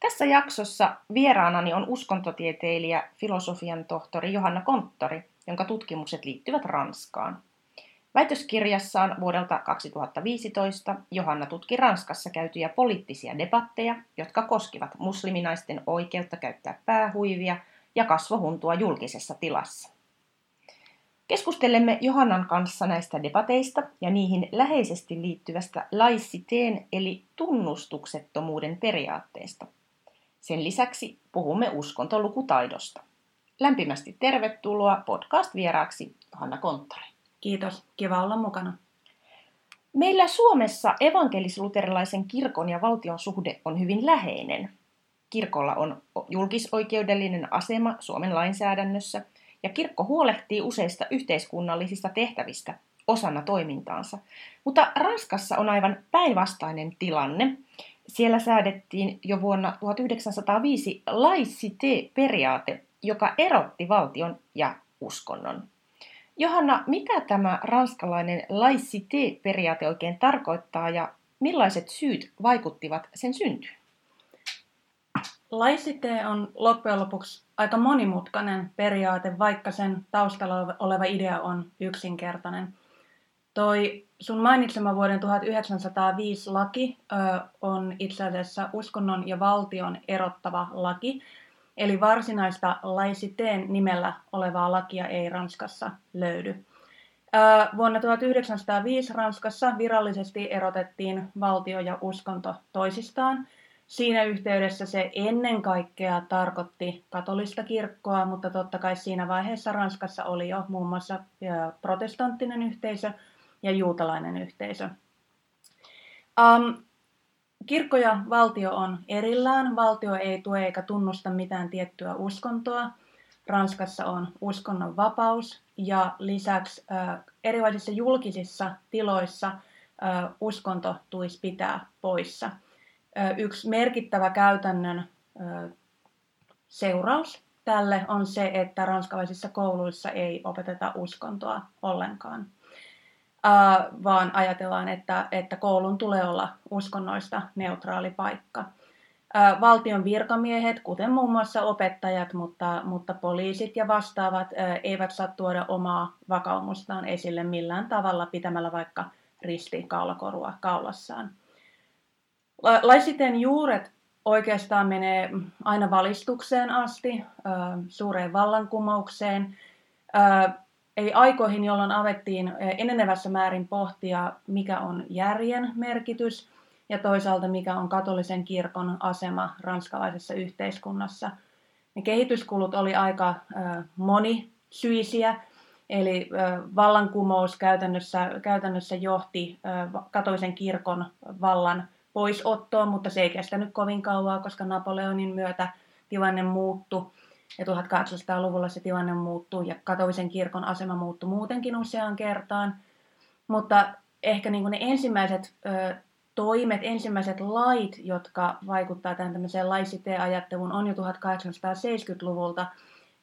Tässä jaksossa vieraanani on uskontotieteilijä, filosofian tohtori Johanna Konttori, jonka tutkimukset liittyvät Ranskaan. Väitöskirjassaan vuodelta 2015 Johanna tutki Ranskassa käytyjä poliittisia debatteja, jotka koskivat musliminaisten oikeutta käyttää päähuivia ja kasvohuntua julkisessa tilassa. Keskustelemme Johannan kanssa näistä debateista ja niihin läheisesti liittyvästä laiciteen eli tunnustuksettomuuden periaatteesta – sen lisäksi puhumme uskontolukutaidosta. Lämpimästi tervetuloa podcast-vieraaksi Hanna Konttori. Kiitos, kiva olla mukana. Meillä Suomessa evankelis-luterilaisen kirkon ja valtion suhde on hyvin läheinen. Kirkolla on julkisoikeudellinen asema Suomen lainsäädännössä ja kirkko huolehtii useista yhteiskunnallisista tehtävistä osana toimintaansa. Mutta Ranskassa on aivan päinvastainen tilanne. Siellä säädettiin jo vuonna 1905 laicite-periaate, joka erotti valtion ja uskonnon. Johanna, mitä tämä ranskalainen laicite-periaate oikein tarkoittaa ja millaiset syyt vaikuttivat sen syntyyn? Laicite on loppujen lopuksi aika monimutkainen periaate, vaikka sen taustalla oleva idea on yksinkertainen – Toi sun mainitsema vuoden 1905 laki ö, on itse asiassa uskonnon ja valtion erottava laki, eli varsinaista laisiteen nimellä olevaa lakia ei Ranskassa löydy. Ö, vuonna 1905 Ranskassa virallisesti erotettiin valtio ja uskonto toisistaan. Siinä yhteydessä se ennen kaikkea tarkoitti katolista kirkkoa, mutta totta kai siinä vaiheessa Ranskassa oli jo muun muassa protestanttinen yhteisö – ja juutalainen yhteisö. Um, kirkko ja valtio on erillään. Valtio ei tue eikä tunnusta mitään tiettyä uskontoa. Ranskassa on uskonnon vapaus ja lisäksi äh, erilaisissa julkisissa tiloissa äh, uskonto tulisi pitää poissa. Äh, yksi merkittävä käytännön äh, seuraus tälle on se, että ranskalaisissa kouluissa ei opeteta uskontoa ollenkaan uh, vaan ajatellaan, että, että koulun tulee olla uskonnoista neutraali paikka. Uh, valtion virkamiehet, kuten muun muassa opettajat, mutta, mutta poliisit ja vastaavat, uh, eivät saa tuoda omaa vakaumustaan esille millään tavalla pitämällä vaikka risti kaulakorua kaulassaan. Laisiteen juuret oikeastaan menee aina valistukseen asti, suureen vallankumoukseen, Eli aikoihin, jolloin avettiin enenevässä määrin pohtia, mikä on järjen merkitys ja toisaalta mikä on katolisen kirkon asema ranskalaisessa yhteiskunnassa. Ne kehityskulut oli aika monisyisiä, eli vallankumous käytännössä, käytännössä johti katolisen kirkon vallan poisottoon, mutta se ei kestänyt kovin kauaa, koska Napoleonin myötä tilanne muuttui ja 1800-luvulla se tilanne muuttui ja katolisen kirkon asema muuttui muutenkin useaan kertaan. Mutta ehkä niin ne ensimmäiset ö, toimet, ensimmäiset lait, jotka vaikuttaa tähän tämmöiseen laisiteen-ajatteluun, on jo 1870-luvulta,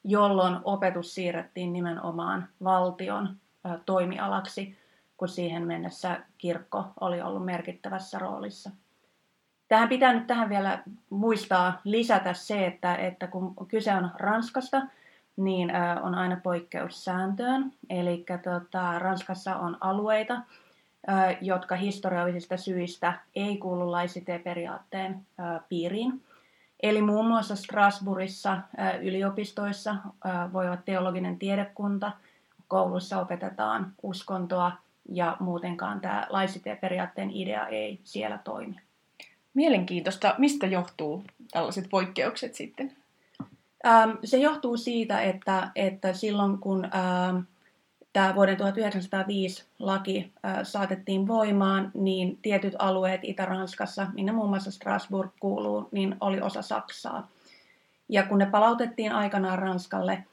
jolloin opetus siirrettiin nimenomaan valtion ö, toimialaksi, kun siihen mennessä kirkko oli ollut merkittävässä roolissa. Tähän pitää nyt tähän vielä muistaa lisätä se, että, että kun kyse on Ranskasta, niin on aina poikkeus sääntöön. Eli tota, Ranskassa on alueita, jotka historiallisista syistä ei kuulu laisiteen piiriin. Eli muun muassa Strasbourgissa yliopistoissa voi olla teologinen tiedekunta, koulussa opetetaan uskontoa ja muutenkaan tämä laisiteen idea ei siellä toimi. Mielenkiintoista. Mistä johtuu tällaiset poikkeukset sitten? Ähm, se johtuu siitä, että, että silloin kun ähm, tämä vuoden 1905 laki saatettiin voimaan, niin tietyt alueet Itä-Ranskassa, minne muun muassa Strasbourg kuuluu, niin oli osa Saksaa. Ja kun ne palautettiin aikanaan Ranskalle,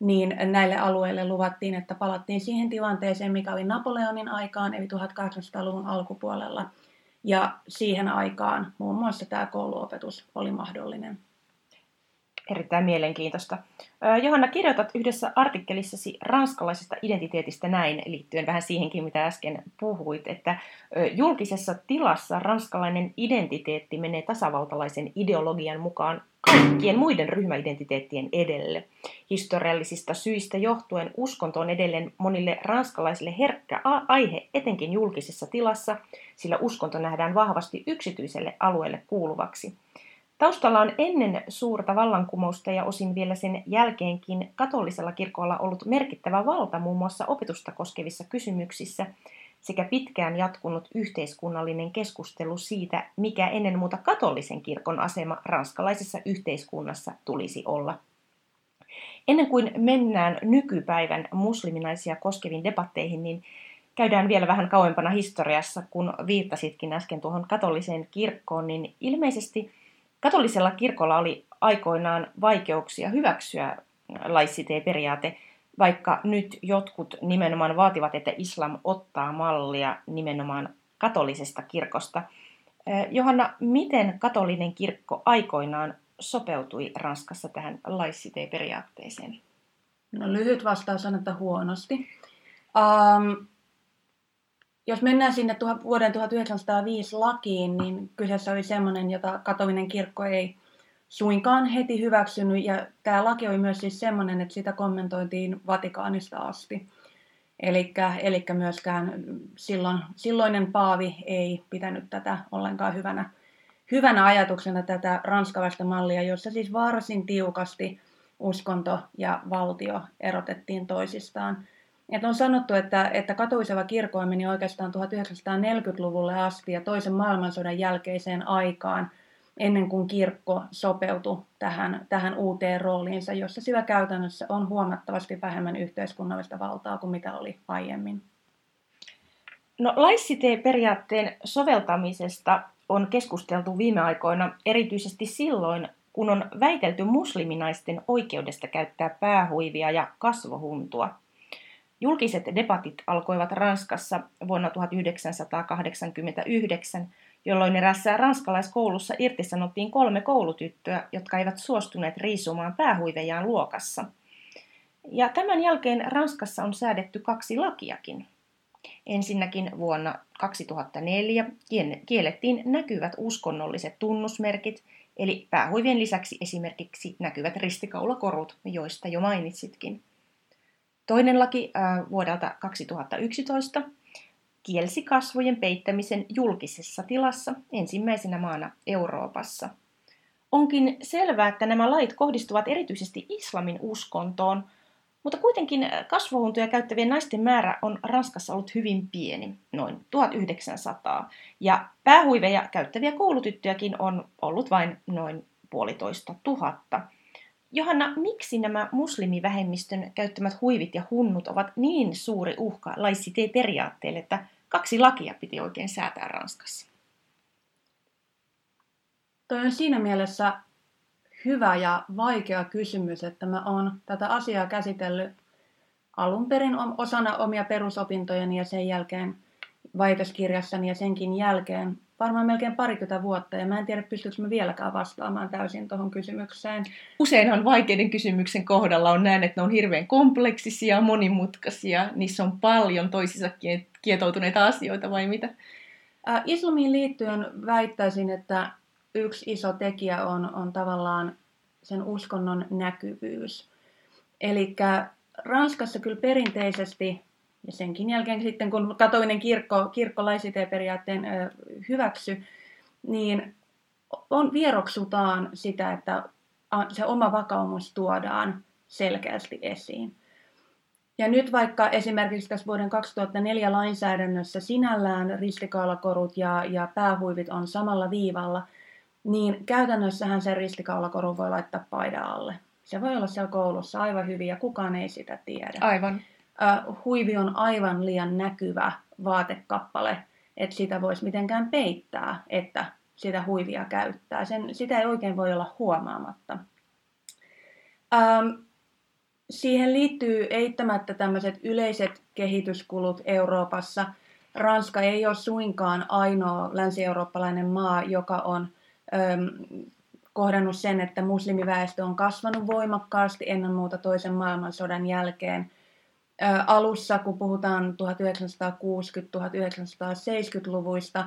niin näille alueille luvattiin, että palattiin siihen tilanteeseen, mikä oli Napoleonin aikaan, eli 1800-luvun alkupuolella. Ja siihen aikaan muun muassa tämä kouluopetus oli mahdollinen. Erittäin mielenkiintoista. Johanna, kirjoitat yhdessä artikkelissasi ranskalaisesta identiteetistä näin, liittyen vähän siihenkin, mitä äsken puhuit, että julkisessa tilassa ranskalainen identiteetti menee tasavaltalaisen ideologian mukaan kaikkien muiden ryhmäidentiteettien edelle. Historiallisista syistä johtuen uskonto on edelleen monille ranskalaisille herkkä aihe, etenkin julkisessa tilassa, sillä uskonto nähdään vahvasti yksityiselle alueelle kuuluvaksi. Taustalla on ennen suurta vallankumousta ja osin vielä sen jälkeenkin katolisella kirkolla ollut merkittävä valta muun muassa opetusta koskevissa kysymyksissä sekä pitkään jatkunut yhteiskunnallinen keskustelu siitä, mikä ennen muuta katolisen kirkon asema ranskalaisessa yhteiskunnassa tulisi olla. Ennen kuin mennään nykypäivän musliminaisia koskeviin debatteihin, niin käydään vielä vähän kauempana historiassa, kun viittasitkin äsken tuohon katoliseen kirkkoon, niin ilmeisesti Katolisella kirkolla oli aikoinaan vaikeuksia hyväksyä laissite-periaate, vaikka nyt jotkut nimenomaan vaativat, että islam ottaa mallia nimenomaan katolisesta kirkosta. Johanna, miten katolinen kirkko aikoinaan sopeutui Ranskassa tähän laissite-periaatteeseen? No lyhyt vastaus on, että huonosti. Um, jos mennään sinne vuoden 1905 lakiin, niin kyseessä oli sellainen, jota katolinen kirkko ei suinkaan heti hyväksynyt. Ja tämä laki oli myös siis sellainen, että sitä kommentoitiin Vatikaanista asti. Eli myöskään silloin, silloinen paavi ei pitänyt tätä ollenkaan hyvänä, hyvänä ajatuksena tätä ranskalaista mallia, jossa siis varsin tiukasti uskonto ja valtio erotettiin toisistaan. Et on sanottu, että, että katoiseva kirkko meni oikeastaan 1940-luvulle asti ja toisen maailmansodan jälkeiseen aikaan, ennen kuin kirkko sopeutui tähän, tähän uuteen rooliinsa, jossa sillä käytännössä on huomattavasti vähemmän yhteiskunnallista valtaa kuin mitä oli aiemmin. No, laissite-periaatteen soveltamisesta on keskusteltu viime aikoina erityisesti silloin, kun on väitelty musliminaisten oikeudesta käyttää päähuivia ja kasvohuntua – Julkiset debatit alkoivat Ranskassa vuonna 1989, jolloin erässä ranskalaiskoulussa irtisanottiin kolme koulutyttöä, jotka eivät suostuneet riisumaan päähuivejaan luokassa. Ja tämän jälkeen Ranskassa on säädetty kaksi lakiakin. Ensinnäkin vuonna 2004 kiellettiin näkyvät uskonnolliset tunnusmerkit, eli päähuivien lisäksi esimerkiksi näkyvät ristikaulakorut, joista jo mainitsitkin. Toinen laki vuodelta 2011 kielsi kasvojen peittämisen julkisessa tilassa ensimmäisenä maana Euroopassa. Onkin selvää, että nämä lait kohdistuvat erityisesti islamin uskontoon, mutta kuitenkin kasvohuntuja käyttävien naisten määrä on Ranskassa ollut hyvin pieni, noin 1900, ja päähuiveja käyttäviä koulutyttöjäkin on ollut vain noin puolitoista tuhatta – Johanna, miksi nämä muslimivähemmistön käyttämät huivit ja hunnut ovat niin suuri uhka laissite-periaatteelle, että kaksi lakia piti oikein säätää Ranskassa? Toi on siinä mielessä hyvä ja vaikea kysymys, että mä oon tätä asiaa käsitellyt alun perin osana omia perusopintojani ja sen jälkeen väitöskirjassani ja senkin jälkeen varmaan melkein parikymmentä vuotta, ja mä en tiedä, pystyykö mä vieläkään vastaamaan täysin tuohon kysymykseen. Useinhan vaikeiden kysymyksen kohdalla on näin, että ne on hirveän kompleksisia, monimutkaisia, niissä on paljon toisissa kietoutuneita asioita, vai mitä? Islamiin liittyen väittäisin, että yksi iso tekijä on, on tavallaan sen uskonnon näkyvyys. Eli Ranskassa kyllä perinteisesti ja senkin jälkeen sitten, kun katolinen kirkko, kirkko periaatteen hyväksy, niin on, vieroksutaan sitä, että se oma vakaumus tuodaan selkeästi esiin. Ja nyt vaikka esimerkiksi tässä vuoden 2004 lainsäädännössä sinällään ristikaulakorut ja, ja päähuivit on samalla viivalla, niin käytännössähän se ristikaulakoru voi laittaa paidan alle. Se voi olla siellä koulussa aivan hyvin ja kukaan ei sitä tiedä. Aivan. Huivi on aivan liian näkyvä vaatekappale, että sitä voisi mitenkään peittää, että sitä huivia käyttää. Sen, sitä ei oikein voi olla huomaamatta. Ähm, siihen liittyy eittämättä tämmöiset yleiset kehityskulut Euroopassa. Ranska ei ole suinkaan ainoa länsi-eurooppalainen maa, joka on ähm, kohdannut sen, että muslimiväestö on kasvanut voimakkaasti ennen muuta toisen maailmansodan jälkeen. Alussa, kun puhutaan 1960-1970-luvuista,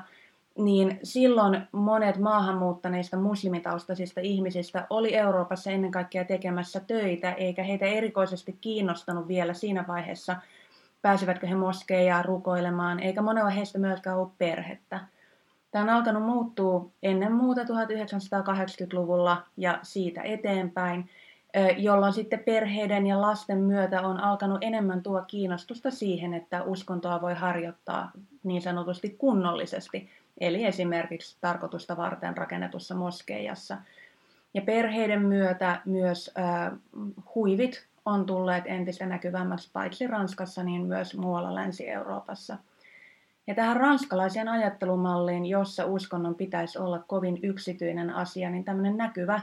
niin silloin monet maahanmuuttaneista muslimitaustaisista ihmisistä oli Euroopassa ennen kaikkea tekemässä töitä, eikä heitä erikoisesti kiinnostanut vielä siinä vaiheessa, pääsivätkö he moskeijaan rukoilemaan, eikä monella heistä myöskään ollut perhettä. Tämä on alkanut muuttua ennen muuta 1980-luvulla ja siitä eteenpäin, jolloin sitten perheiden ja lasten myötä on alkanut enemmän tuo kiinnostusta siihen, että uskontoa voi harjoittaa niin sanotusti kunnollisesti, eli esimerkiksi tarkoitusta varten rakennetussa moskeijassa. Ja perheiden myötä myös äh, huivit on tulleet entistä näkyvämmäksi paitsi Ranskassa, niin myös muualla Länsi-Euroopassa – ja tähän ranskalaiseen ajattelumalliin, jossa uskonnon pitäisi olla kovin yksityinen asia, niin tämmöinen näkyvä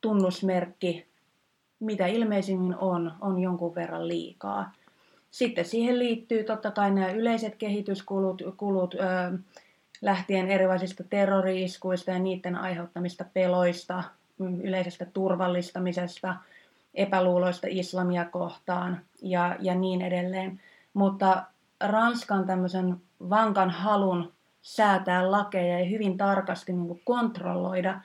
tunnusmerkki, mitä ilmeisimmin on, on jonkun verran liikaa. Sitten siihen liittyy totta kai nämä yleiset kehityskulut, kulut, ö, lähtien erilaisista terroriiskuista ja niiden aiheuttamista peloista, yleisestä turvallistamisesta, epäluuloista islamia kohtaan ja, ja niin edelleen. Mutta Ranskan tämmöisen vankan halun säätää lakeja ja hyvin tarkasti niin kuin kontrolloida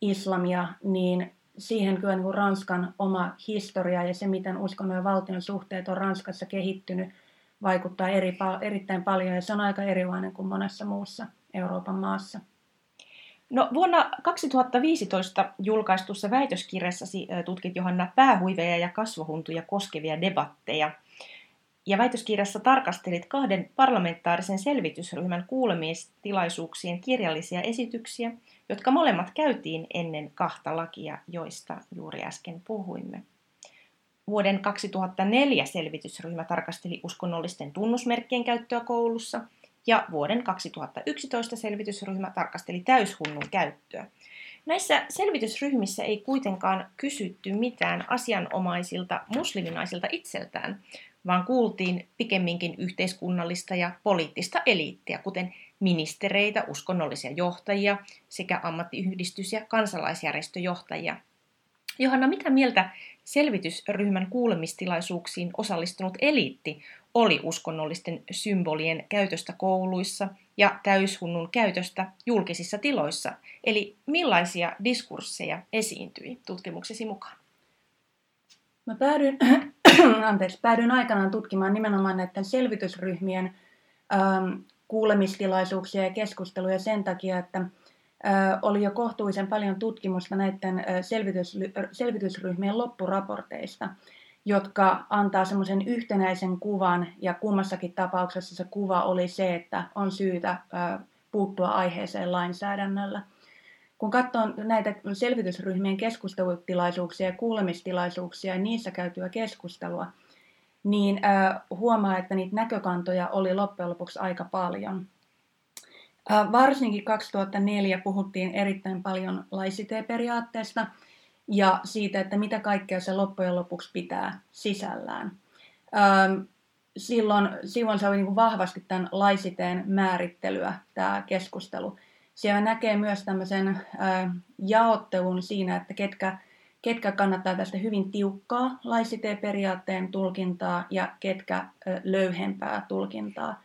islamia, niin siihen kyllä niin kuin Ranskan oma historia ja se, miten uskonnon ja valtion suhteet on Ranskassa kehittynyt, vaikuttaa eri, erittäin paljon. Ja se on aika erilainen kuin monessa muussa Euroopan maassa. No, vuonna 2015 julkaistussa väitöskirjassasi tutkit Johanna päähuiveja ja kasvohuntuja koskevia debatteja – ja väitöskirjassa tarkastelit kahden parlamentaarisen selvitysryhmän kuulemistilaisuuksien kirjallisia esityksiä, jotka molemmat käytiin ennen kahta lakia, joista juuri äsken puhuimme. Vuoden 2004 selvitysryhmä tarkasteli uskonnollisten tunnusmerkkien käyttöä koulussa ja vuoden 2011 selvitysryhmä tarkasteli täyshunnun käyttöä. Näissä selvitysryhmissä ei kuitenkaan kysytty mitään asianomaisilta musliminaisilta itseltään, vaan kuultiin pikemminkin yhteiskunnallista ja poliittista eliittiä, kuten ministereitä, uskonnollisia johtajia sekä ammattiyhdistys- ja kansalaisjärjestöjohtajia. Johanna, mitä mieltä selvitysryhmän kuulemistilaisuuksiin osallistunut eliitti oli uskonnollisten symbolien käytöstä kouluissa ja täyshunnun käytöstä julkisissa tiloissa? Eli millaisia diskursseja esiintyi tutkimuksesi mukaan? Mä päädyin anteeksi, päädyin aikanaan tutkimaan nimenomaan näiden selvitysryhmien ähm, kuulemistilaisuuksia ja keskusteluja sen takia, että oli jo kohtuullisen paljon tutkimusta näiden selvitys, selvitysryhmien loppuraporteista, jotka antaa semmoisen yhtenäisen kuvan, ja kummassakin tapauksessa se kuva oli se, että on syytä puuttua aiheeseen lainsäädännöllä. Kun katsoo näitä selvitysryhmien keskustelutilaisuuksia ja kuulemistilaisuuksia ja niissä käytyä keskustelua, niin äh, huomaa, että niitä näkökantoja oli loppujen lopuksi aika paljon. Äh, varsinkin 2004 puhuttiin erittäin paljon laisiteperiaatteesta ja siitä, että mitä kaikkea se loppujen lopuksi pitää sisällään. Ähm, silloin, silloin se oli niin kuin vahvasti tämän laisiteen määrittelyä tämä keskustelu. Siellä näkee myös tämmöisen äh, jaottelun siinä, että ketkä, ketkä kannattaa tästä hyvin tiukkaa laisiteen tulkintaa ja ketkä löyhempää tulkintaa.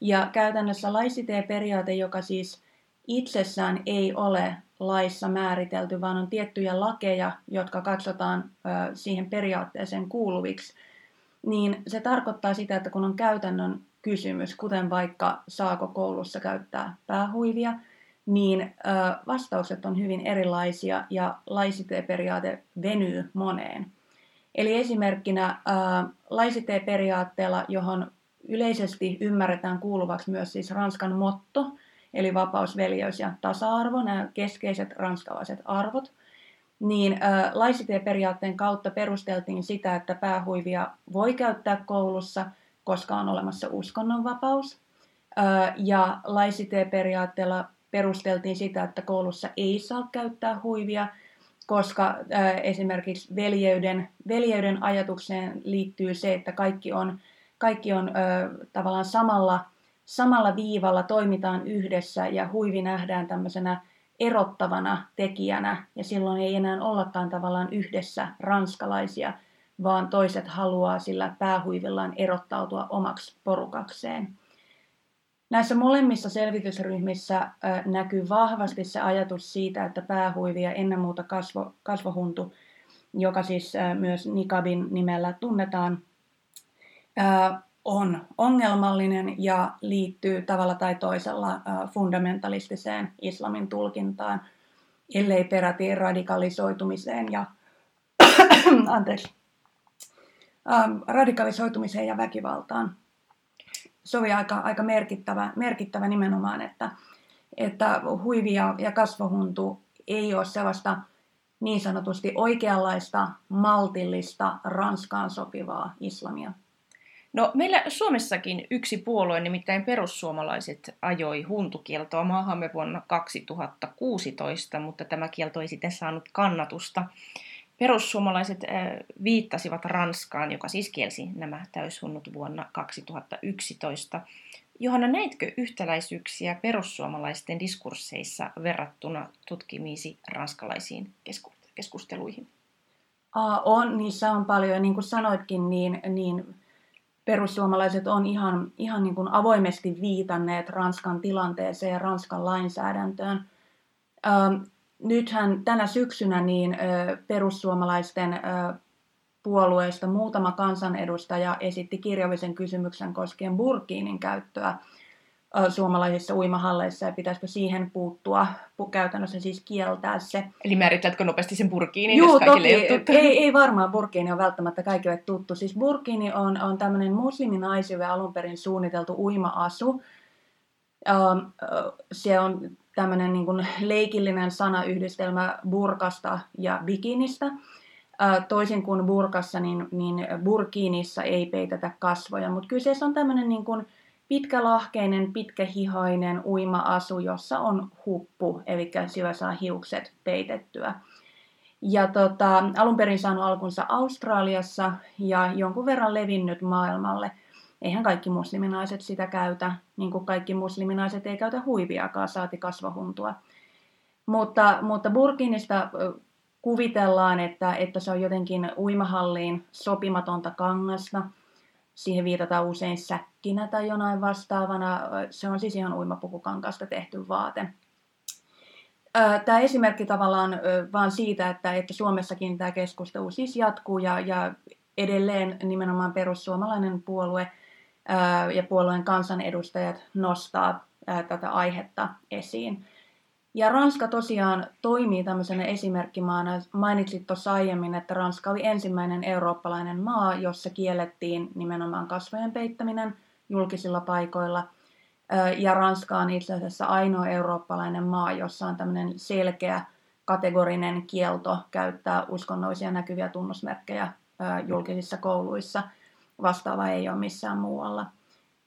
Ja käytännössä laisiteen periaate, joka siis itsessään ei ole laissa määritelty, vaan on tiettyjä lakeja, jotka katsotaan siihen periaatteeseen kuuluviksi, niin se tarkoittaa sitä, että kun on käytännön kysymys, kuten vaikka saako koulussa käyttää päähuivia, niin vastaukset on hyvin erilaisia ja laisiteperiaate venyy moneen. Eli esimerkkinä laisiteperiaatteella, johon yleisesti ymmärretään kuuluvaksi myös siis Ranskan motto, eli vapaus, veljeys ja tasa-arvo, nämä keskeiset ranskalaiset arvot, niin laisitieperiaatteen kautta perusteltiin sitä, että päähuivia voi käyttää koulussa, koska on olemassa uskonnonvapaus. Ja laisitieperiaatteella perusteltiin sitä, että koulussa ei saa käyttää huivia, koska esimerkiksi veljeyden, veljeyden ajatukseen liittyy se, että kaikki on, kaikki on tavallaan samalla, samalla viivalla, toimitaan yhdessä ja huivi nähdään tämmöisenä erottavana tekijänä ja silloin ei enää ollakaan tavallaan yhdessä ranskalaisia, vaan toiset haluaa sillä päähuivillaan erottautua omaksi porukakseen. Näissä molemmissa selvitysryhmissä näkyy vahvasti se ajatus siitä, että päähuivi ja ennen muuta kasvo, kasvohuntu, joka siis myös Nikabin nimellä tunnetaan, on ongelmallinen ja liittyy tavalla tai toisella fundamentalistiseen islamin tulkintaan, ellei peräti radikalisoitumiseen ja anteeksi, radikalisoitumiseen ja väkivaltaan. Se oli aika, aika merkittävä, merkittävä nimenomaan, että, että huivi ja, ja kasvohuntu ei ole sellaista niin sanotusti oikeanlaista, maltillista, Ranskaan sopivaa islamia. No meillä Suomessakin yksi puolue, nimittäin perussuomalaiset, ajoi huntukieltoa maahamme vuonna 2016, mutta tämä kielto ei sitten saanut kannatusta. Perussuomalaiset viittasivat Ranskaan, joka siis kielsi nämä täyshunnut vuonna 2011. Johanna, näitkö yhtäläisyyksiä perussuomalaisten diskursseissa verrattuna tutkimiisi ranskalaisiin keskusteluihin? on, niissä on paljon. Niin kuin sanoitkin, niin, niin perussuomalaiset on ihan, ihan niin kuin avoimesti viitanneet Ranskan tilanteeseen ja Ranskan lainsäädäntöön. Nythän tänä syksynä niin perussuomalaisten puolueesta muutama kansanedustaja esitti kirjallisen kysymyksen koskien burkiinin käyttöä suomalaisissa uimahalleissa ja pitäisikö siihen puuttua, käytännössä siis kieltää se. Eli määrittäätkö nopeasti sen burkiinin, Joo, jos toki, ei, ei, ei varmaan burkiini on välttämättä kaikille tuttu. Siis burkiini on, on tämmöinen musliminaisille alun perin suunniteltu uima-asu. se on tämmöinen niin kuin leikillinen sanayhdistelmä burkasta ja bikinistä. toisin kuin burkassa, niin, niin burkiinissa ei peitetä kasvoja, mutta kyseessä on tämmöinen niin kuin, pitkälahkeinen, pitkähihainen uima-asu, jossa on huppu, eli sillä saa hiukset peitettyä. Ja tota, alun perin saanut alkunsa Australiassa ja jonkun verran levinnyt maailmalle. Eihän kaikki musliminaiset sitä käytä, niin kuin kaikki musliminaiset ei käytä huiviakaan, saati kasvahuntua. Mutta, mutta Burkinista kuvitellaan, että, että se on jotenkin uimahalliin sopimatonta kangasta – Siihen viitataan usein säkkinä tai jonain vastaavana. Se on siis ihan uimapukukankasta tehty vaate. Tämä esimerkki tavallaan vaan siitä, että, että Suomessakin tämä keskustelu siis jatkuu ja, ja edelleen nimenomaan perussuomalainen puolue ja puolueen kansanedustajat nostaa tätä aihetta esiin. Ja Ranska tosiaan toimii tämmöisenä esimerkkimaana. Mainitsit tuossa aiemmin, että Ranska oli ensimmäinen eurooppalainen maa, jossa kiellettiin nimenomaan kasvojen peittäminen julkisilla paikoilla. Ja Ranska on itse asiassa ainoa eurooppalainen maa, jossa on tämmöinen selkeä kategorinen kielto käyttää uskonnollisia näkyviä tunnusmerkkejä julkisissa kouluissa. Vastaava ei ole missään muualla.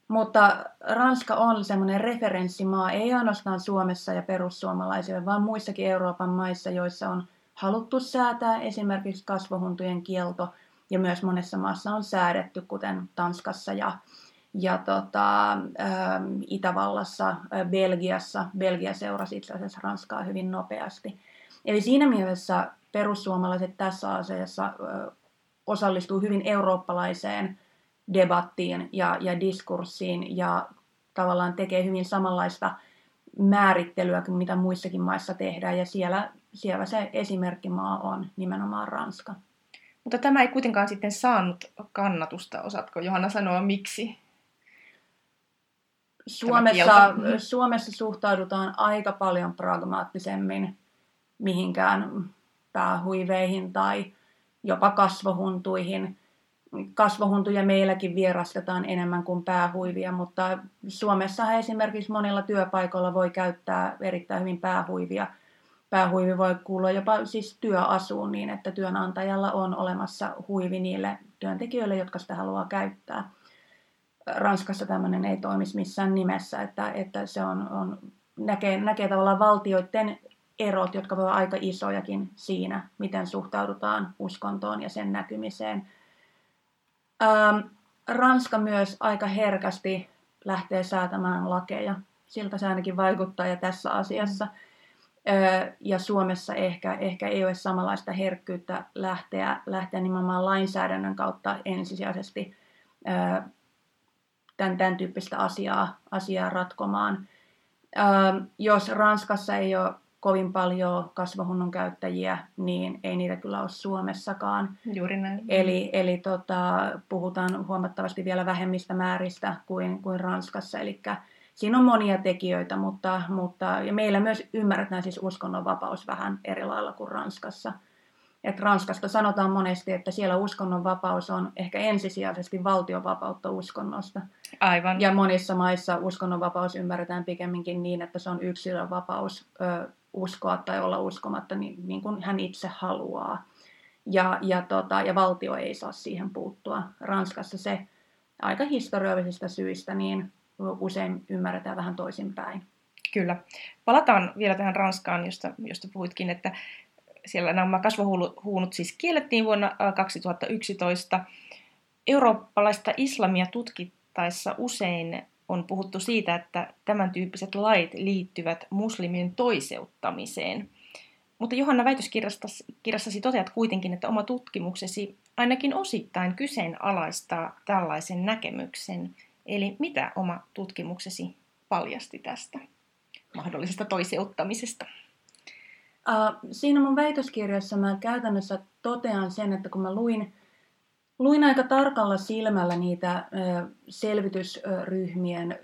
Mutta Ranska on semmoinen referenssimaa, ei ainoastaan Suomessa ja perussuomalaisille, vaan muissakin Euroopan maissa, joissa on haluttu säätää esimerkiksi kasvohuntujen kielto, ja myös monessa maassa on säädetty, kuten Tanskassa ja, ja tota, ä, Itävallassa, ä, Belgiassa. Belgia seurasi itse asiassa Ranskaa hyvin nopeasti. Eli siinä mielessä perussuomalaiset tässä asiassa ä, osallistuu hyvin eurooppalaiseen debattiin ja, ja diskurssiin ja tavallaan tekee hyvin samanlaista määrittelyä kuin mitä muissakin maissa tehdään. Ja siellä, siellä se esimerkkimaa on nimenomaan Ranska. Mutta tämä ei kuitenkaan sitten saanut kannatusta. Osaatko Johanna sanoa miksi? Suomessa, Suomessa suhtaudutaan aika paljon pragmaattisemmin mihinkään päähuiveihin tai jopa kasvohuntuihin kasvohuntuja meilläkin vierastetaan enemmän kuin päähuivia, mutta Suomessa esimerkiksi monilla työpaikoilla voi käyttää erittäin hyvin päähuivia, päähuivi voi kuulua jopa siis työasuun niin, että työnantajalla on olemassa huivi niille työntekijöille, jotka sitä haluaa käyttää. Ranskassa tämmöinen ei toimisi missään nimessä, että, että se on, on näkee, näkee tavallaan valtioiden erot, jotka voivat olla aika isojakin siinä, miten suhtaudutaan uskontoon ja sen näkymiseen. Ähm, Ranska myös aika herkästi lähtee säätämään lakeja. Siltä se ainakin vaikuttaa ja tässä asiassa. Ja Suomessa ehkä, ehkä ei ole samanlaista herkkyyttä lähteä, lähteä nimenomaan lainsäädännön kautta ensisijaisesti tämän, tämän tyyppistä asiaa, asiaa ratkomaan. Jos Ranskassa ei ole kovin paljon kasvahunnun käyttäjiä, niin ei niitä kyllä ole Suomessakaan. Juuri näin. Eli, eli tota, puhutaan huomattavasti vielä vähemmistä määristä kuin, kuin Ranskassa. Eli siinä on monia tekijöitä, mutta, mutta ja meillä myös ymmärretään siis uskonnonvapaus vähän eri lailla kuin Ranskassa. Et Ranskasta sanotaan monesti, että siellä uskonnonvapaus on ehkä ensisijaisesti valtiovapautta uskonnosta. Aivan. Ja monissa maissa uskonnonvapaus ymmärretään pikemminkin niin, että se on yksilön vapaus ö, uskoa tai olla uskomatta niin, niin kuin hän itse haluaa. Ja, ja, tota, ja valtio ei saa siihen puuttua. Ranskassa se aika historiallisista syistä niin usein ymmärretään vähän toisinpäin. Kyllä. Palataan vielä tähän Ranskaan, josta, josta puhuitkin, että siellä nämä kasvohuunut siis kiellettiin vuonna 2011. Eurooppalaista islamia tutkittaessa usein on puhuttu siitä, että tämän tyyppiset lait liittyvät muslimien toiseuttamiseen. Mutta Johanna väitöskirjassasi toteat kuitenkin, että oma tutkimuksesi ainakin osittain kyseenalaistaa tällaisen näkemyksen. Eli mitä oma tutkimuksesi paljasti tästä mahdollisesta toiseuttamisesta? Uh, siinä mun väitöskirjassa mä käytännössä totean sen, että kun mä luin Luin aika tarkalla silmällä niitä selvitysryhmien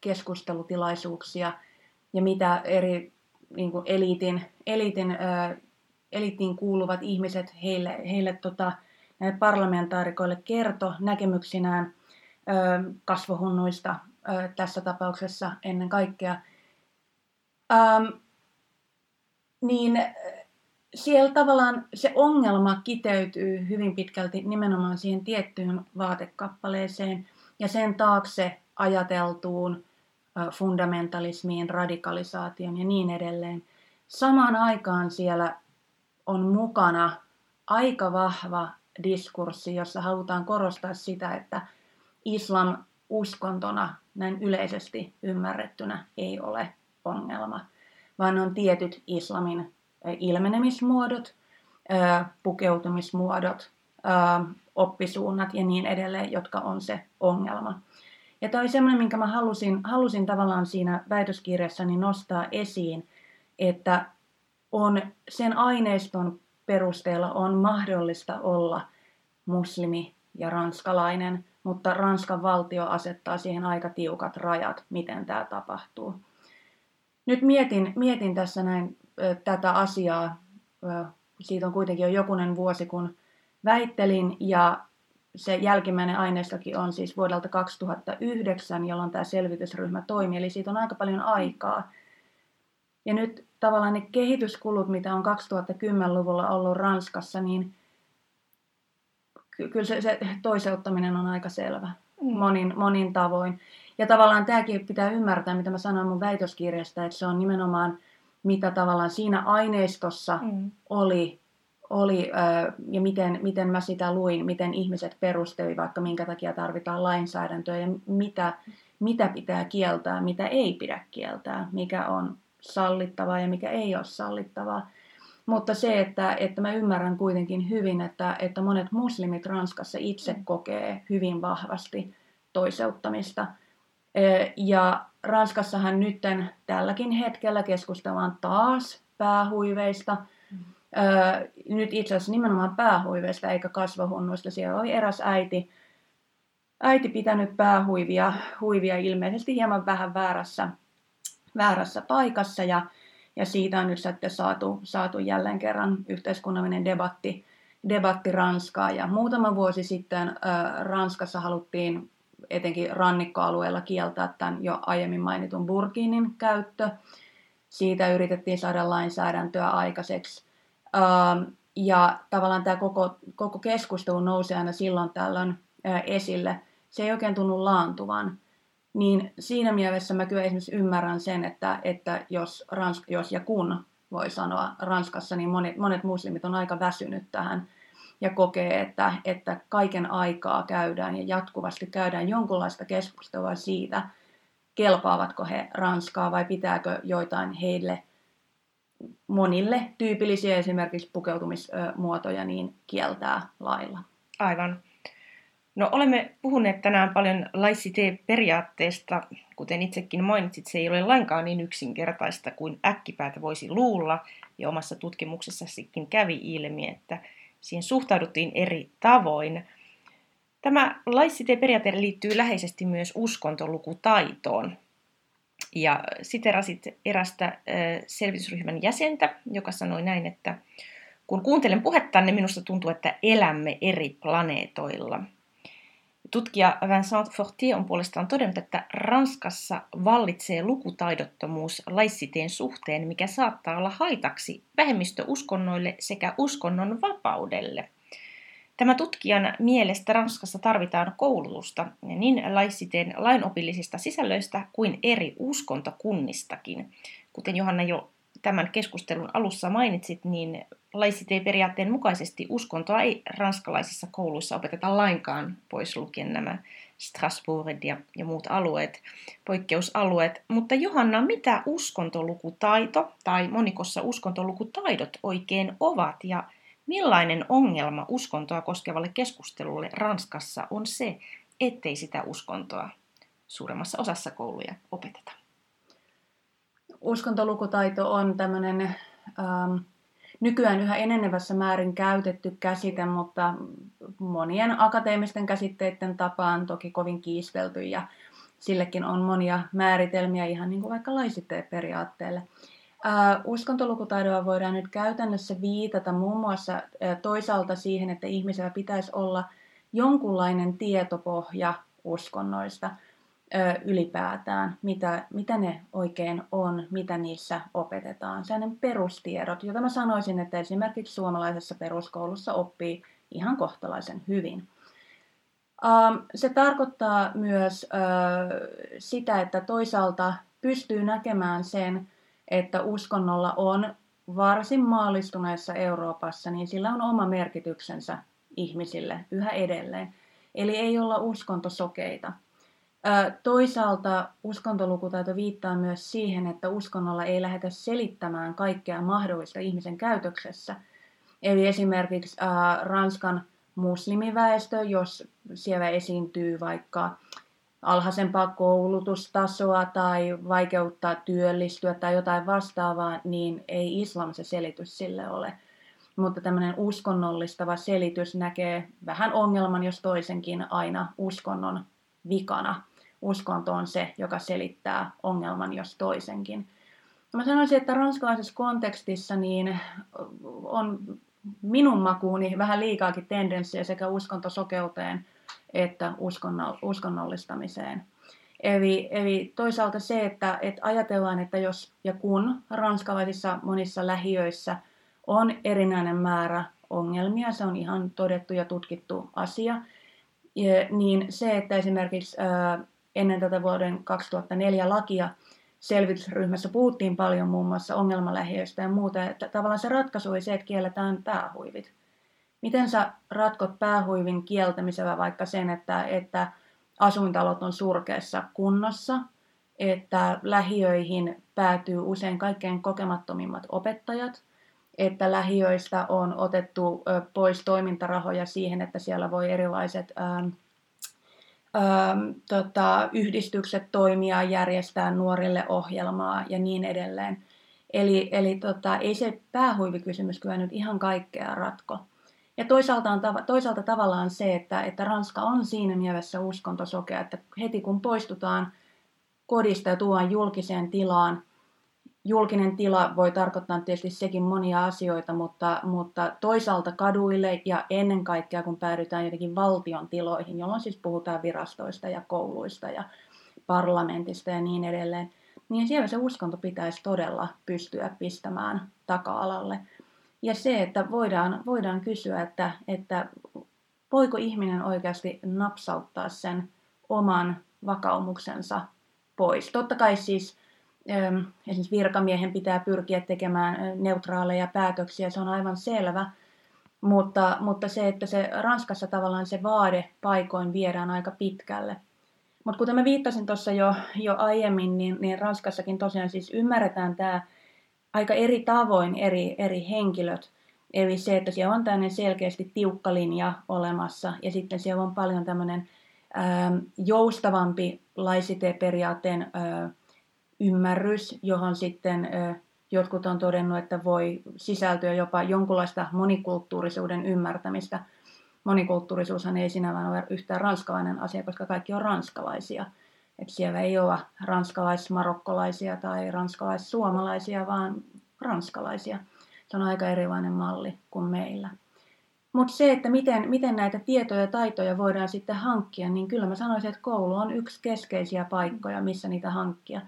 keskustelutilaisuuksia ja mitä eri niin kuin eliitin, eliitin, eliittiin kuuluvat ihmiset heille, heille tota, näille parlamentaarikoille kerto näkemyksinään kasvohunnuista tässä tapauksessa ennen kaikkea. Ähm, niin siellä tavallaan se ongelma kiteytyy hyvin pitkälti nimenomaan siihen tiettyyn vaatekappaleeseen ja sen taakse ajateltuun fundamentalismiin, radikalisaation ja niin edelleen. Samaan aikaan siellä on mukana aika vahva diskurssi, jossa halutaan korostaa sitä, että islam uskontona näin yleisesti ymmärrettynä ei ole ongelma, vaan on tietyt islamin ilmenemismuodot, pukeutumismuodot, oppisuunnat ja niin edelleen, jotka on se ongelma. Ja tämä oli semmoinen, minkä mä halusin, halusin tavallaan siinä väitöskirjassani nostaa esiin, että on sen aineiston perusteella on mahdollista olla muslimi ja ranskalainen, mutta Ranskan valtio asettaa siihen aika tiukat rajat, miten tämä tapahtuu. Nyt mietin, mietin tässä näin tätä asiaa. Siitä on kuitenkin jo jokunen vuosi, kun väittelin ja se jälkimmäinen aineistokin on siis vuodelta 2009, jolloin tämä selvitysryhmä toimi, eli siitä on aika paljon aikaa. Ja nyt tavallaan ne kehityskulut, mitä on 2010-luvulla ollut Ranskassa, niin kyllä se, se toiseuttaminen on aika selvä mm. monin, monin tavoin. Ja tavallaan tämäkin pitää ymmärtää, mitä mä sanoin mun väitöskirjasta, että se on nimenomaan – mitä tavallaan siinä aineistossa mm. oli, oli ja miten, miten mä sitä luin, miten ihmiset perusteli vaikka minkä takia tarvitaan lainsäädäntöä ja mitä, mitä pitää kieltää, mitä ei pidä kieltää, mikä on sallittavaa ja mikä ei ole sallittavaa. Mutta se, että, että mä ymmärrän kuitenkin hyvin, että, että monet muslimit Ranskassa itse mm. kokee hyvin vahvasti toiseuttamista. Ja Ranskassahan nyt tälläkin hetkellä keskustellaan taas päähuiveista. Mm. Öö, nyt itse asiassa nimenomaan päähuiveista eikä kasvahunnuista. Siellä oli eräs äiti, äiti pitänyt päähuivia huivia ilmeisesti hieman vähän väärässä, väärässä paikassa ja, ja siitä on nyt sitten saatu, saatu jälleen kerran yhteiskunnallinen debatti, debatti Ranskaa. Ja muutama vuosi sitten ö, Ranskassa haluttiin etenkin rannikkoalueella kieltää tämän jo aiemmin mainitun burkinin käyttö. Siitä yritettiin saada lainsäädäntöä aikaiseksi. Ähm, ja tavallaan tämä koko, koko keskustelu nousi aina silloin tällöin esille. Se ei oikein tunnu laantuvan. Niin siinä mielessä mä kyllä esimerkiksi ymmärrän sen, että, että jos, Ransk, jos ja kun voi sanoa Ranskassa, niin monet, monet muslimit on aika väsynyt tähän ja kokee, että, että kaiken aikaa käydään ja jatkuvasti käydään jonkunlaista keskustelua siitä, kelpaavatko he Ranskaa vai pitääkö joitain heille monille tyypillisiä esimerkiksi pukeutumismuotoja niin kieltää lailla. Aivan. No olemme puhuneet tänään paljon laicité-periaatteesta. Kuten itsekin mainitsit, se ei ole lainkaan niin yksinkertaista kuin äkkipäätä voisi luulla. Ja omassa tutkimuksessakin kävi ilmi, että siihen suhtauduttiin eri tavoin. Tämä laicité-periaate liittyy läheisesti myös uskontolukutaitoon. Ja siterasit erästä selvitysryhmän jäsentä, joka sanoi näin, että kun kuuntelen puhettanne, minusta tuntuu, että elämme eri planeetoilla – Tutkija Vincent Fortier on puolestaan todennut, että Ranskassa vallitsee lukutaidottomuus laissiteen suhteen, mikä saattaa olla haitaksi vähemmistöuskonnoille sekä uskonnon vapaudelle. Tämä tutkijan mielestä Ranskassa tarvitaan koulutusta niin laissiteen lainopillisista sisällöistä kuin eri uskontokunnistakin. Kuten Johanna jo tämän keskustelun alussa mainitsit, niin laicité-periaatteen mukaisesti uskontoa ei ranskalaisissa kouluissa opeteta lainkaan, pois lukien nämä Strasbourgit ja, ja muut alueet, poikkeusalueet. Mutta Johanna, mitä uskontolukutaito tai monikossa uskontolukutaidot oikein ovat ja millainen ongelma uskontoa koskevalle keskustelulle Ranskassa on se, ettei sitä uskontoa suuremmassa osassa kouluja opeteta? Uskontolukutaito on tämmöinen ähm, nykyään yhä enenevässä määrin käytetty käsite, mutta monien akateemisten käsitteiden tapaan toki kovin kiistelty ja sillekin on monia määritelmiä ihan niin kuin vaikka laisitteen periaatteelle. Äh, uskontolukutaidoa voidaan nyt käytännössä viitata muun muassa äh, toisaalta siihen, että ihmisellä pitäisi olla jonkunlainen tietopohja uskonnoista – ylipäätään, mitä, mitä ne oikein on, mitä niissä opetetaan. Sellainen perustiedot, jota mä sanoisin, että esimerkiksi suomalaisessa peruskoulussa oppii ihan kohtalaisen hyvin. Se tarkoittaa myös sitä, että toisaalta pystyy näkemään sen, että uskonnolla on varsin maallistuneessa Euroopassa, niin sillä on oma merkityksensä ihmisille yhä edelleen. Eli ei olla uskontosokeita. Toisaalta uskontolukutaito viittaa myös siihen, että uskonnolla ei lähdetä selittämään kaikkea mahdollista ihmisen käytöksessä. Eli esimerkiksi Ranskan muslimiväestö, jos siellä esiintyy vaikka alhaisempaa koulutustasoa tai vaikeuttaa työllistyä tai jotain vastaavaa, niin ei islam se selitys sille ole. Mutta tämmöinen uskonnollistava selitys näkee vähän ongelman, jos toisenkin aina uskonnon vikana uskonto on se, joka selittää ongelman jos toisenkin. Mä sanoisin, että ranskalaisessa kontekstissa niin on minun makuuni vähän liikaakin tendenssiä sekä uskontosokeuteen että uskonnollistamiseen. Eli, eli toisaalta se, että, että ajatellaan, että jos ja kun ranskalaisissa monissa lähiöissä on erinäinen määrä ongelmia, se on ihan todettu ja tutkittu asia, niin se, että esimerkiksi ennen tätä vuoden 2004 lakia selvitysryhmässä puhuttiin paljon muun muassa ongelmalähiöistä ja muuta, että tavallaan se ratkaisu oli se, että kielletään päähuivit. Miten sä ratkot päähuivin kieltämisellä vaikka sen, että, että asuintalot on surkeassa kunnossa, että lähiöihin päätyy usein kaikkein kokemattomimmat opettajat, että lähiöistä on otettu pois toimintarahoja siihen, että siellä voi erilaiset ähm, tota, yhdistykset toimia, järjestää nuorille ohjelmaa ja niin edelleen. Eli, eli tota, ei se päähuivikysymys kyllä nyt ihan kaikkea ratko. Ja toisaalta, on, toisaalta tavallaan se, että, että Ranska on siinä mielessä uskontosokea, että heti kun poistutaan kodista ja tuodaan julkiseen tilaan, julkinen tila voi tarkoittaa tietysti sekin monia asioita, mutta, mutta toisaalta kaduille ja ennen kaikkea kun päädytään jotenkin valtion tiloihin, jolloin siis puhutaan virastoista ja kouluista ja parlamentista ja niin edelleen, niin siellä se uskonto pitäisi todella pystyä pistämään taka-alalle. Ja se, että voidaan, voidaan kysyä, että, että voiko ihminen oikeasti napsauttaa sen oman vakaumuksensa pois. Totta kai siis esimerkiksi virkamiehen pitää pyrkiä tekemään neutraaleja päätöksiä, se on aivan selvä. Mutta, mutta se, että se Ranskassa tavallaan se vaade paikoin viedään aika pitkälle. Mutta kuten mä viittasin tuossa jo, jo aiemmin, niin, niin Ranskassakin tosiaan siis ymmärretään tämä aika eri tavoin eri, eri henkilöt. Eli se, että siellä on tämmöinen selkeästi tiukka linja olemassa ja sitten siellä on paljon tämmöinen joustavampi laisite-periaatteen äh, ymmärrys, johon sitten jotkut on todennut, että voi sisältyä jopa jonkunlaista monikulttuurisuuden ymmärtämistä. Monikulttuurisuushan ei sinällään ole yhtään ranskalainen asia, koska kaikki on ranskalaisia. Että siellä ei ole ranskalais-marokkolaisia tai ranskalais-suomalaisia, vaan ranskalaisia. Se on aika erilainen malli kuin meillä. Mutta se, että miten, miten näitä tietoja ja taitoja voidaan sitten hankkia, niin kyllä mä sanoisin, että koulu on yksi keskeisiä paikkoja, missä niitä hankkia.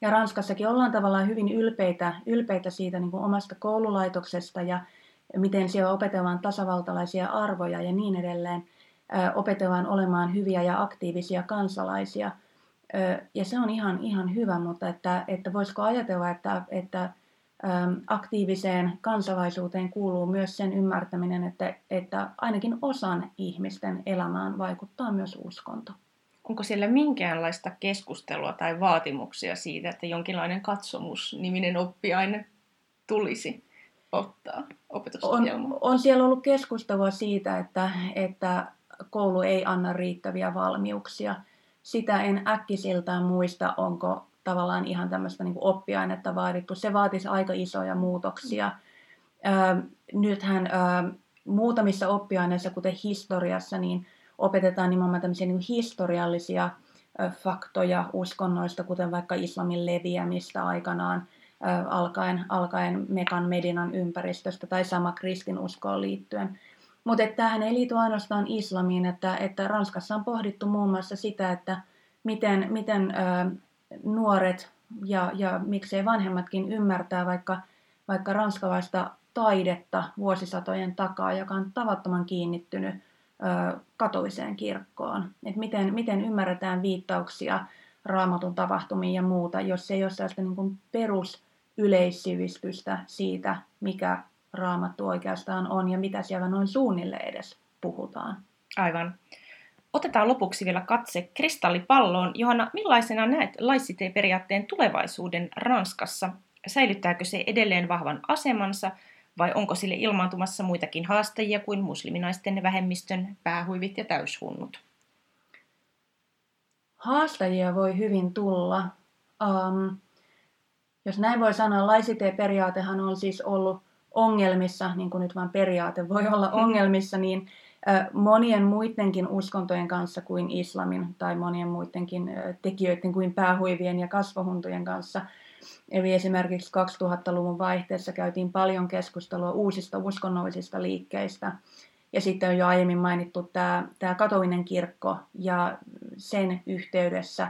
Ja Ranskassakin ollaan tavallaan hyvin ylpeitä, ylpeitä siitä niin kuin omasta koululaitoksesta ja miten siellä opetellaan tasavaltalaisia arvoja ja niin edelleen. opetellaan olemaan hyviä ja aktiivisia kansalaisia. ja se on ihan, ihan hyvä, mutta että, että voisiko ajatella, että, että aktiiviseen kansalaisuuteen kuuluu myös sen ymmärtäminen, että, että ainakin osan ihmisten elämään vaikuttaa myös uskonto. Onko siellä minkäänlaista keskustelua tai vaatimuksia siitä, että jonkinlainen katsomus-niminen oppiaine tulisi ottaa opetusohjelmaan? On, on siellä ollut keskustelua siitä, että, että koulu ei anna riittäviä valmiuksia. Sitä en äkkisiltään muista, onko tavallaan ihan tämmöistä niin oppiainetta vaadittu. Se vaatisi aika isoja muutoksia. Ö, nythän ö, muutamissa oppiaineissa, kuten historiassa, niin opetetaan nimenomaan tämmöisiä niin historiallisia faktoja uskonnoista, kuten vaikka islamin leviämistä aikanaan, alkaen, alkaen Mekan Medinan ympäristöstä tai sama kristinuskoon liittyen. Mutta tähän ei liity ainoastaan islamiin, että, että Ranskassa on pohdittu muun muassa sitä, että miten, miten ö, nuoret ja, ja miksei vanhemmatkin ymmärtää vaikka, vaikka ranskalaista taidetta vuosisatojen takaa, joka on tavattoman kiinnittynyt katoliseen kirkkoon. Et miten, miten ymmärretään viittauksia raamatun tapahtumiin ja muuta, jos ei ole sellaista niin perusyleissivistystä siitä, mikä raamattu oikeastaan on ja mitä siellä noin suunnille edes puhutaan. Aivan. Otetaan lopuksi vielä katse kristallipalloon. Johanna, millaisena näet laissite-periaatteen tulevaisuuden Ranskassa? Säilyttääkö se edelleen vahvan asemansa vai onko sille ilmaantumassa muitakin haastajia kuin musliminaisten vähemmistön päähuivit ja täyshunnut? Haastajia voi hyvin tulla. Um, jos näin voi sanoa, laisite-periaatehan on siis ollut ongelmissa, niin kuin nyt vain periaate voi olla ongelmissa, niin monien muidenkin uskontojen kanssa kuin islamin tai monien muidenkin tekijöiden kuin päähuivien ja kasvohuntujen kanssa. Eli esimerkiksi 2000-luvun vaihteessa käytiin paljon keskustelua uusista uskonnollisista liikkeistä. Ja sitten on jo aiemmin mainittu tämä, tämä katolinen kirkko ja sen yhteydessä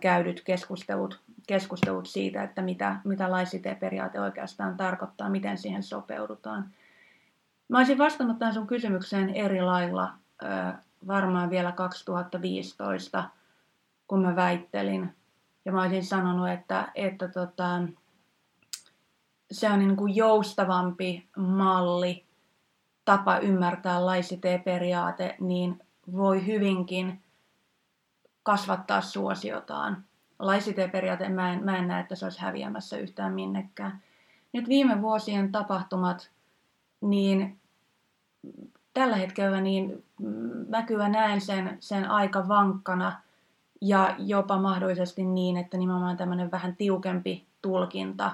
käydyt keskustelut, keskustelut siitä, että mitä, mitä laisite-periaate oikeastaan tarkoittaa, miten siihen sopeudutaan – Mä olisin vastannut tähän sun kysymykseen eri lailla varmaan vielä 2015, kun mä väittelin. Ja mä olisin sanonut, että, että tota, se on niin kuin joustavampi malli, tapa ymmärtää laisite-periaate, niin voi hyvinkin kasvattaa suosiotaan. Laisite-periaate, mä en, mä en näe, että se olisi häviämässä yhtään minnekään. Nyt viime vuosien tapahtumat, niin tällä hetkellä niin mä kyllä näen sen, sen aika vankkana ja jopa mahdollisesti niin, että nimenomaan tämmöinen vähän tiukempi tulkinta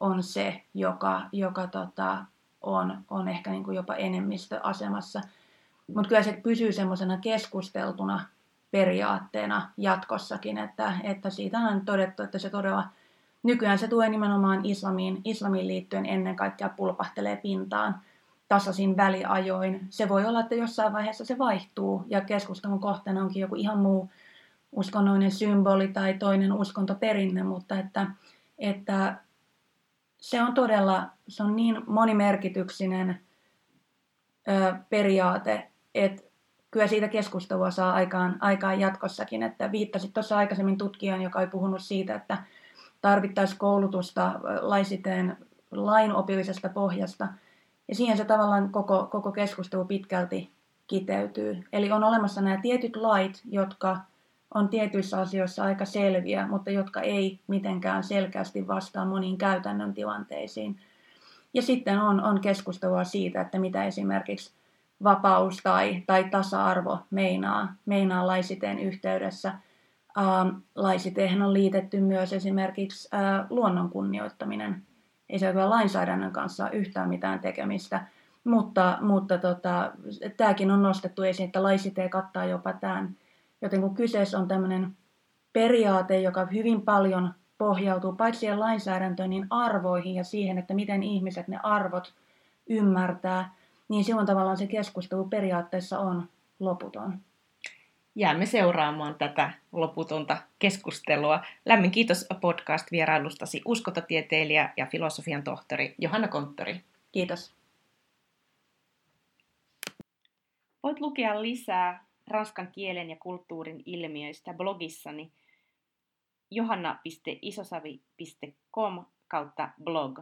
on se, joka, joka tota, on, on ehkä niin kuin jopa enemmistöasemassa. Mutta kyllä se pysyy semmoisena keskusteltuna periaatteena jatkossakin, että, että siitä on todettu, että se todella nykyään se tulee nimenomaan islamiin, islamiin liittyen ennen kaikkea pulpahtelee pintaan – tasaisin väliajoin. Se voi olla, että jossain vaiheessa se vaihtuu ja keskustelun kohteena onkin joku ihan muu uskonnollinen symboli tai toinen uskontoperinne, mutta että, että se on todella se on niin monimerkityksinen ö, periaate, että kyllä siitä keskustelua saa aikaan, aikaan jatkossakin. Että viittasit tuossa aikaisemmin tutkijan, joka ei puhunut siitä, että tarvittaisiin koulutusta laisiteen lainopillisesta pohjasta. Ja siihen se tavallaan koko, koko keskustelu pitkälti kiteytyy. Eli on olemassa nämä tietyt lait, jotka on tietyissä asioissa aika selviä, mutta jotka ei mitenkään selkeästi vastaa moniin käytännön tilanteisiin. Ja sitten on, on keskustelua siitä, että mitä esimerkiksi vapaus tai, tai tasa-arvo meinaa, meinaa laisiteen yhteydessä. Ähm, laisiteihin on liitetty myös esimerkiksi äh, luonnon kunnioittaminen. Ei se ole lainsäädännön kanssa yhtään mitään tekemistä, mutta, mutta tota, tämäkin on nostettu esiin, että laisite kattaa jopa tämän. Joten kun kyseessä on tämmöinen periaate, joka hyvin paljon pohjautuu paitsi siihen lainsäädäntöön, niin arvoihin ja siihen, että miten ihmiset ne arvot ymmärtää, niin silloin tavallaan se keskustelu periaatteessa on loputon. Jäämme seuraamaan tätä loputonta keskustelua. Lämmin kiitos podcast-vierailustasi uskontatieteilijä ja filosofian tohtori Johanna Konttori. Kiitos. Voit lukea lisää ranskan kielen ja kulttuurin ilmiöistä blogissani johanna.isosavi.com kautta blog.